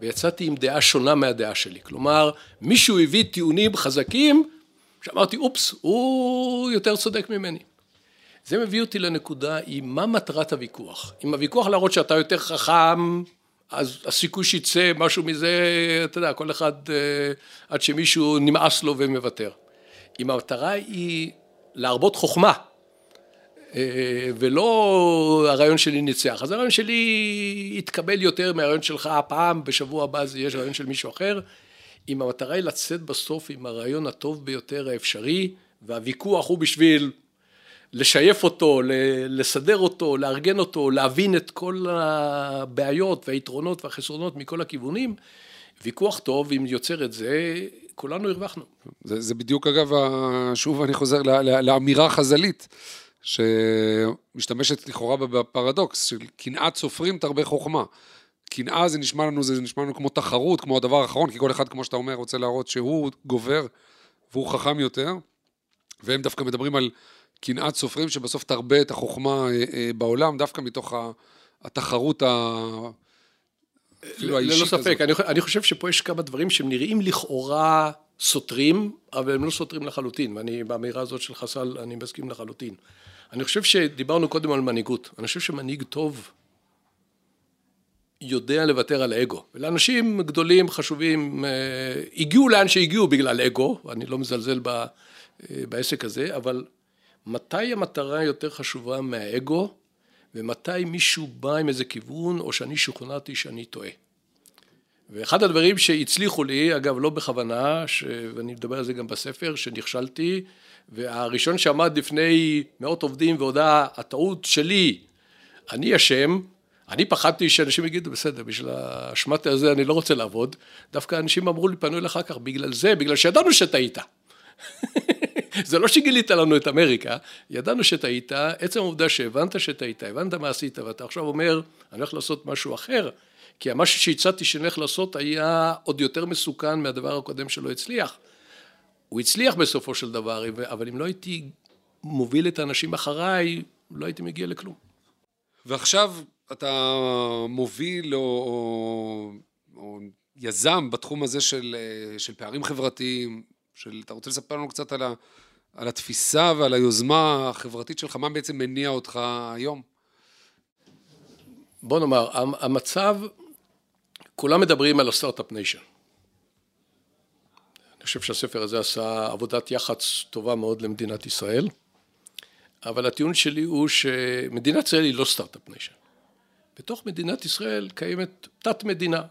ויצאתי עם דעה שונה מהדעה שלי. כלומר, מישהו הביא טיעונים חזקים, שאמרתי, אופס, הוא יותר צודק ממני. זה מביא אותי לנקודה היא מה מטרת הוויכוח. אם הוויכוח להראות שאתה יותר חכם, אז הסיכוי שיצא משהו מזה, אתה יודע, כל אחד אה, עד שמישהו נמאס לו ומוותר. אם המטרה היא להרבות חוכמה, ולא הרעיון שלי ניצח, אז הרעיון שלי יתקבל יותר מהרעיון שלך הפעם, בשבוע הבא זה יהיה רעיון של מישהו אחר. אם המטרה היא לצאת בסוף עם הרעיון הטוב ביותר האפשרי, והוויכוח הוא בשביל לשייף אותו, לסדר אותו, לארגן אותו, להבין את כל הבעיות והיתרונות והחסרונות מכל הכיוונים, ויכוח טוב, אם יוצר את זה, כולנו הרווחנו. זה, זה בדיוק אגב, שוב אני חוזר לאמירה חז"לית, שמשתמשת לכאורה בפרדוקס, של קנאת סופרים תרבה חוכמה. קנאה זה נשמע לנו, זה נשמע לנו כמו תחרות, כמו הדבר האחרון, כי כל אחד, כמו שאתה אומר, רוצה להראות שהוא גובר והוא חכם יותר, והם דווקא מדברים על קנאת סופרים שבסוף תרבה את החוכמה אה, אה, בעולם, דווקא מתוך התחרות ה... אפילו האישית הזאת. ללא ספק, אני, אני חושב שפה יש כמה דברים שהם נראים לכאורה סותרים, אבל הם לא סותרים לחלוטין, ואני באמירה הזאת של חסל, אני מסכים לחלוטין. אני חושב שדיברנו קודם על מנהיגות, אני חושב שמנהיג טוב יודע לוותר על האגו, ולאנשים גדולים, חשובים, אה, הגיעו לאן שהגיעו בגלל אגו, אני לא מזלזל בעסק הזה, אבל מתי המטרה יותר חשובה מהאגו, ומתי מישהו בא עם איזה כיוון, או שאני שוכנעתי שאני טועה. ואחד הדברים שהצליחו לי, אגב לא בכוונה, ש... ואני מדבר על זה גם בספר, שנכשלתי, והראשון שעמד לפני מאות עובדים והודה, הטעות שלי, אני אשם, אני פחדתי שאנשים יגידו, בסדר, בשביל האשמת הזה אני לא רוצה לעבוד, דווקא אנשים אמרו לי, פנו אליי אחר כך, בגלל זה, בגלל שידענו שטעית. זה לא שגילית לנו את אמריקה, ידענו שטעית, עצם העובדה שהבנת שטעית, הבנת מה עשית, ואתה עכשיו אומר, אני הולך לעשות משהו אחר, כי המשהו שהצעתי שאני הולך לעשות היה עוד יותר מסוכן מהדבר הקודם שלא הצליח. הוא הצליח בסופו של דבר, אבל אם לא הייתי מוביל את האנשים אחריי, לא הייתי מגיע לכלום. ועכשיו אתה מוביל או, או, או יזם בתחום הזה של, של פערים חברתיים, של, אתה רוצה לספר לנו קצת על, ה, על התפיסה ועל היוזמה החברתית שלך, מה בעצם מניע אותך היום? בוא נאמר, המצב, כולם מדברים על ה Start-Up Nation. אני חושב שהספר הזה עשה עבודת יח"צ טובה מאוד למדינת ישראל, אבל הטיעון שלי הוא שמדינת ישראל היא לא Start-Up Nation. בתוך מדינת ישראל קיימת תת-מדינה.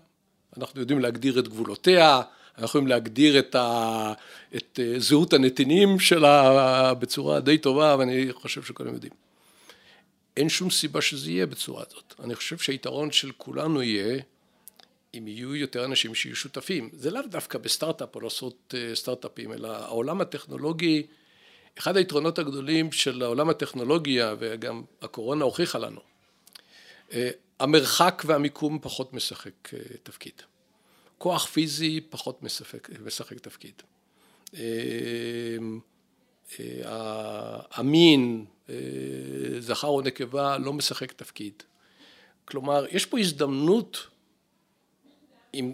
אנחנו יודעים להגדיר את גבולותיה, אנחנו יכולים להגדיר את, ה, את אה, זהות הנתינים שלה בצורה די טובה, ואני חושב שכולם יודעים. אין שום סיבה שזה יהיה בצורה הזאת. אני חושב שהיתרון של כולנו יהיה אם יהיו יותר אנשים שיהיו שותפים. זה לאו דווקא בסטארט-אפ או לעשות אה, סטארט-אפים, אלא העולם הטכנולוגי, אחד היתרונות הגדולים של העולם הטכנולוגיה, וגם הקורונה הוכיחה לנו, אה, המרחק והמיקום פחות משחק אה, תפקיד. כוח פיזי פחות משחק, משחק תפקיד. המין, זכר או נקבה, לא משחק תפקיד. כלומר, יש פה הזדמנות אם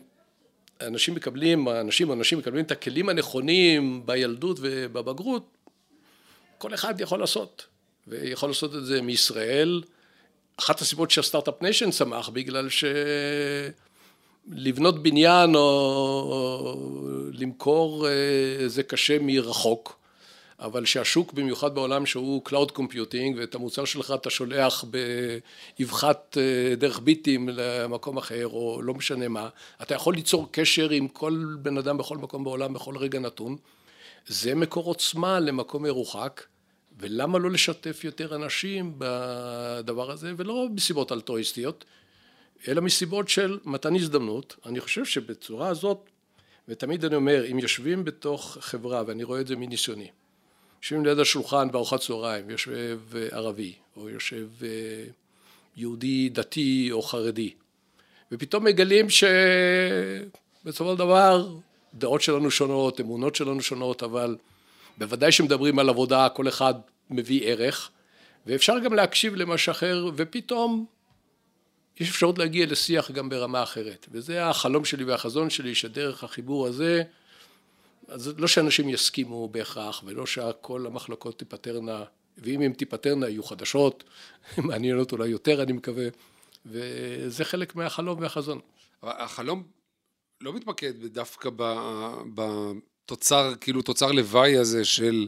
אנשים מקבלים, אנשים או אנשים מקבלים את הכלים הנכונים בילדות ובבגרות, כל אחד יכול לעשות, ויכול לעשות את זה מישראל. אחת הסיבות שהסטארט-אפ ניישן צמח, בגלל שלבנות בניין או למכור אה, זה קשה מרחוק. אבל שהשוק במיוחד בעולם שהוא Cloud Computing ואת המוצר שלך אתה שולח באבחת אה, דרך ביטים למקום אחר או לא משנה מה, אתה יכול ליצור קשר עם כל בן אדם בכל מקום בעולם בכל רגע נתון, זה מקור עוצמה למקום מרוחק ולמה לא לשתף יותר אנשים בדבר הזה? ולא מסיבות אלטרואיסטיות אלא מסיבות של מתן הזדמנות, אני חושב שבצורה הזאת ותמיד אני אומר אם יושבים בתוך חברה ואני רואה את זה מניסיוני יושבים ליד השולחן בארוחת צהריים, יושב אה, ערבי, או יושב אה, יהודי דתי או חרדי, ופתאום מגלים שבסופו של דבר דעות שלנו שונות, אמונות שלנו שונות, אבל בוודאי שמדברים על עבודה, כל אחד מביא ערך, ואפשר גם להקשיב למשהו אחר, ופתאום יש אפשרות להגיע לשיח גם ברמה אחרת. וזה החלום שלי והחזון שלי, שדרך החיבור הזה אז לא שאנשים יסכימו בהכרח, ולא שכל המחלוקות תיפתרנה, ואם הן תיפתרנה יהיו חדשות, מעניינות אולי יותר אני מקווה, וזה חלק מהחלום והחזון. החלום לא מתמקד דווקא בתוצר, כאילו תוצר לוואי הזה של,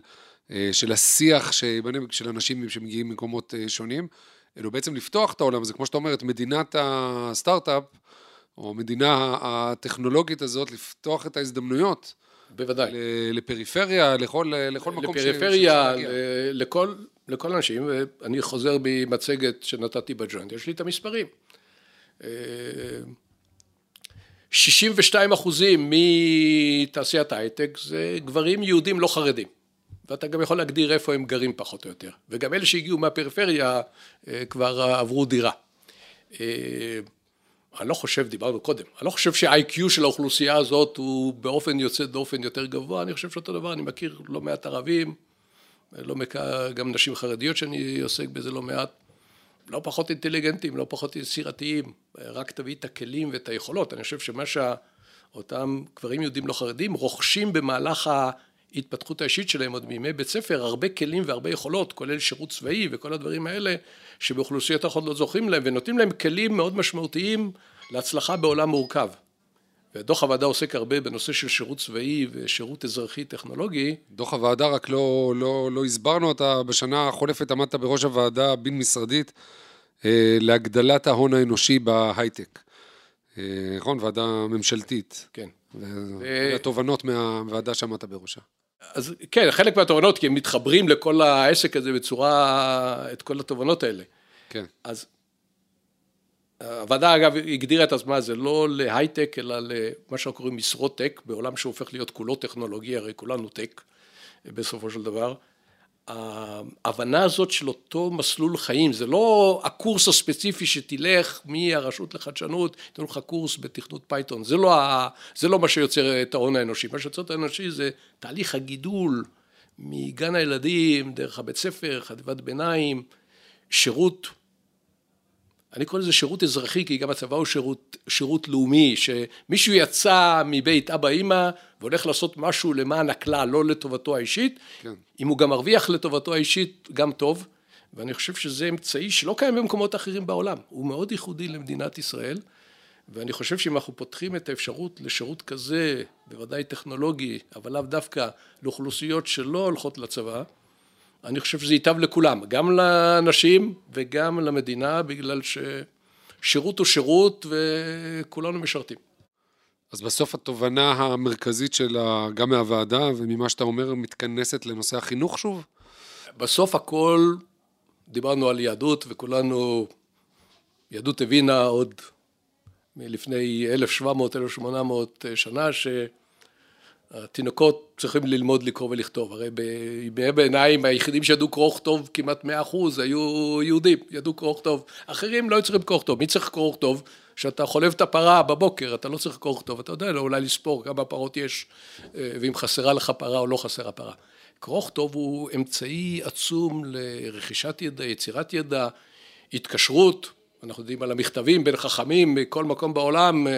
אה, של השיח של אנשים שמגיעים ממקומות אה, שונים, אלא בעצם לפתוח את העולם הזה, כמו שאתה אומר, את מדינת הסטארט-אפ, או המדינה הטכנולוגית הזאת, לפתוח את ההזדמנויות. בוודאי. לפריפריה, לכל, לכל מקום לפריפריה, לכל, לכל אנשים, ואני חוזר ממצגת שנתתי בג'וינט, יש לי את המספרים. 62 אחוזים מתעשיית ההייטק זה גברים יהודים לא חרדים. ואתה גם יכול להגדיר איפה הם גרים פחות או יותר. וגם אלה שהגיעו מהפריפריה אה, כבר עברו דירה. אני לא חושב, דיברנו קודם, אני לא חושב שה-IQ של האוכלוסייה הזאת הוא באופן יוצא דופן יותר גבוה, אני חושב שאותו דבר, אני מכיר לא מעט ערבים, לא מכיר, גם נשים חרדיות שאני עוסק בזה לא מעט, לא פחות אינטליגנטים, לא פחות יצירתיים, רק תביא את הכלים ואת היכולות, אני חושב שמה שאותם גברים יהודים לא חרדים רוכשים במהלך ההתפתחות האישית שלהם עוד מימי בית ספר, הרבה כלים והרבה יכולות, כולל שירות צבאי וכל הדברים האלה, שבאוכלוסיות אחרות לא זוכרים להם, ונותנים להם כלים מאוד משמעותיים להצלחה בעולם מורכב. ודוח הוועדה עוסק הרבה בנושא של שירות צבאי ושירות אזרחי טכנולוגי. דוח הוועדה, רק לא, לא, לא הסברנו אותה, בשנה החולפת עמדת בראש הוועדה הבין-משרדית אה, להגדלת ההון האנושי בהייטק. אה, נכון? ועדה ממשלתית. כן. והתובנות מהוועדה שעמדת בראשה. אז כן, חלק מהתובנות, כי הם מתחברים לכל העסק הזה בצורה, את כל התובנות האלה. כן. אז הוועדה אגב הגדירה את עצמה, זה לא להייטק, אלא למה שאנחנו קוראים משרות טק, בעולם שהופך להיות כולו טכנולוגי, הרי כולנו טק בסופו של דבר. ההבנה הזאת של אותו מסלול חיים, זה לא הקורס הספציפי שתלך מהרשות לחדשנות, ייתנו לך קורס בתכנות Python, זה לא, ה, זה לא מה שיוצר את ההון האנושי, מה שיוצר את ההון האנושי זה תהליך הגידול מגן הילדים, דרך הבית ספר, חטיבת ביניים, שירות אני קורא לזה שירות אזרחי, כי גם הצבא הוא שירות, שירות לאומי, שמישהו יצא מבית אבא אימא והולך לעשות משהו למען הכלל, לא לטובתו האישית, כן. אם הוא גם מרוויח לטובתו האישית, גם טוב, ואני חושב שזה אמצעי שלא קיים במקומות אחרים בעולם, הוא מאוד ייחודי למדינת ישראל, ואני חושב שאם אנחנו פותחים את האפשרות לשירות כזה, בוודאי טכנולוגי, אבל לאו דווקא לאוכלוסיות שלא הולכות לצבא, אני חושב שזה ייטב לכולם, גם לאנשים וגם למדינה, בגלל ששירות הוא שירות וכולנו משרתים. אז בסוף התובנה המרכזית שלה, גם מהוועדה וממה שאתה אומר, מתכנסת לנושא החינוך שוב? בסוף הכל, דיברנו על יהדות וכולנו, יהדות הבינה עוד מלפני 1700-1800 שנה, שהתינוקות צריכים ללמוד לקרוא ולכתוב. הרי בימי ביניים היחידים שידעו קרוא וכתוב כמעט 100% היו יהודים, ידעו קרוא וכתוב. אחרים לא היו צריכים קרוא וכתוב. מי צריך קרוא וכתוב? כשאתה חולב את הפרה בבוקר, אתה לא צריך קרוא וכתוב, אתה יודע אולי לספור כמה פרות יש, ואם חסרה לך פרה או לא חסרה פרה. קרוא וכתוב הוא אמצעי עצום לרכישת ידע, יצירת ידע, התקשרות. אנחנו יודעים על המכתבים בין חכמים מכל מקום בעולם, אה,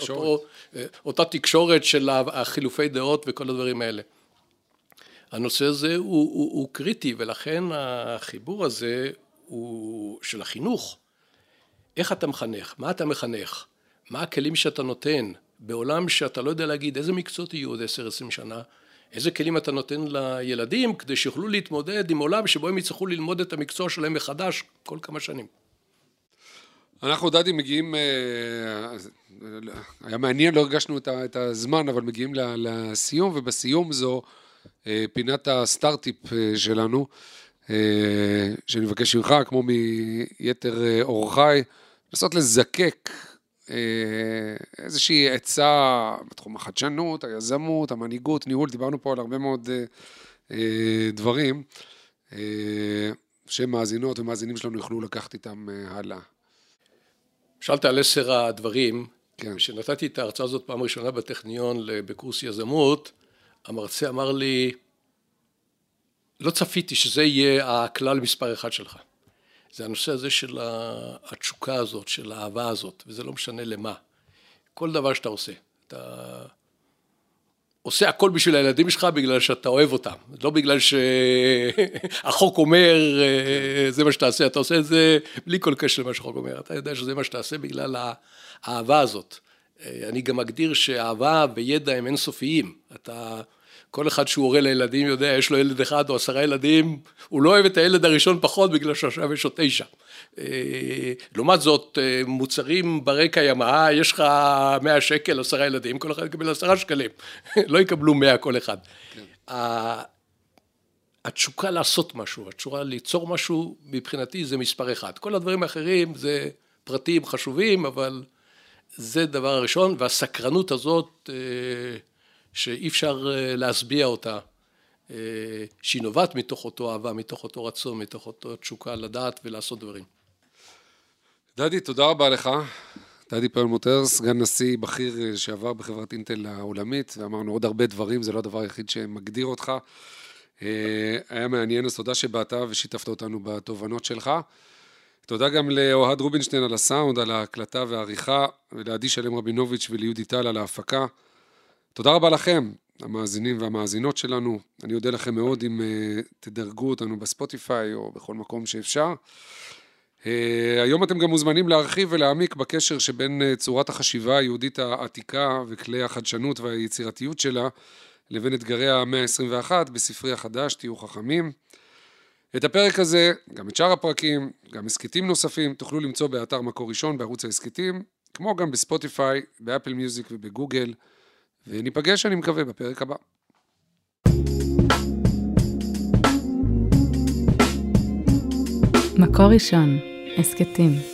אותו, אה, אותה תקשורת של החילופי דעות וכל הדברים האלה. הנושא הזה הוא, הוא, הוא קריטי ולכן החיבור הזה הוא של החינוך. איך אתה מחנך? מה אתה מחנך? מה הכלים שאתה נותן בעולם שאתה לא יודע להגיד איזה מקצועות יהיו עוד עשר עשרים שנה? איזה כלים אתה נותן לילדים כדי שיוכלו להתמודד עם עולם שבו הם יצטרכו ללמוד את המקצוע שלהם מחדש כל כמה שנים. אנחנו, דדי, מגיעים, אה, היה מעניין, לא הרגשנו את הזמן, אבל מגיעים לסיום, ובסיום זו אה, פינת הסטארט-טיפ אה, שלנו, שאני מבקש ממך, כמו מיתר אורחיי, לנסות לזקק איזושהי עצה בתחום החדשנות, היזמות, המנהיגות, ניהול, דיברנו פה על הרבה מאוד דברים שמאזינות ומאזינים שלנו יוכלו לקחת איתם הלאה. שאלת על עשר הדברים, כן. כשנתתי את ההרצאה הזאת פעם ראשונה בטכניון בקורס יזמות, המרצה אמר לי, לא צפיתי שזה יהיה הכלל מספר אחד שלך. זה הנושא הזה של התשוקה הזאת, של האהבה הזאת, וזה לא משנה למה. כל דבר שאתה עושה, אתה עושה הכל בשביל הילדים שלך בגלל שאתה אוהב אותם, לא בגלל שהחוק אומר אה, זה מה שתעשה, אתה עושה את זה בלי כל קשר למה שהחוק אומר, אתה יודע שזה מה שתעשה בגלל האהבה הזאת. אה, אני גם מגדיר שאהבה וידע הם אינסופיים, אתה כל אחד שהוא הורה לילדים יודע, יש לו ילד אחד או עשרה ילדים, הוא לא אוהב את הילד הראשון פחות בגלל שעכשיו יש לו תשע. אה, לעומת זאת, אה, מוצרים ברי קיימא, יש לך מאה שקל, עשרה ילדים, כל אחד יקבל עשרה שקלים, לא יקבלו מאה כל אחד. כן. התשוקה לעשות משהו, התשוקה ליצור משהו, מבחינתי זה מספר אחד. כל הדברים האחרים זה פרטים חשובים, אבל זה דבר הראשון, והסקרנות הזאת אה, שאי אפשר אה, להשביע אותה, אה, שהיא נובעת מתוך אותו אהבה, מתוך אותו רצון, מתוך אותו תשוקה לדעת ולעשות דברים. דדי, תודה רבה לך. דדי פרלמוטר, סגן נשיא בכיר אה, שעבר בחברת אינטל העולמית, ואמרנו עוד הרבה דברים, זה לא הדבר היחיד שמגדיר אותך. היה מעניין, אז תודה שבאת ושיתפת אותנו בתובנות שלך. תודה גם לאוהד רובינשטיין על הסאונד, על ההקלטה והעריכה, ולעדי שלם רבינוביץ' וליהודי טל על ההפקה. תודה רבה לכם, המאזינים והמאזינות שלנו. אני אודה לכם מאוד אם uh, תדרגו אותנו בספוטיפיי או בכל מקום שאפשר. Uh, היום אתם גם מוזמנים להרחיב ולהעמיק בקשר שבין uh, צורת החשיבה היהודית העתיקה וכלי החדשנות והיצירתיות שלה לבין אתגרי המאה ה-21 בספרי החדש, תהיו חכמים. את הפרק הזה, גם את שאר הפרקים, גם הסכתים נוספים, תוכלו למצוא באתר מקור ראשון בערוץ ההסכתים, כמו גם בספוטיפיי, באפל מיוזיק ובגוגל. וניפגש, אני מקווה, בפרק הבא. מקור ראשון, הסכתים.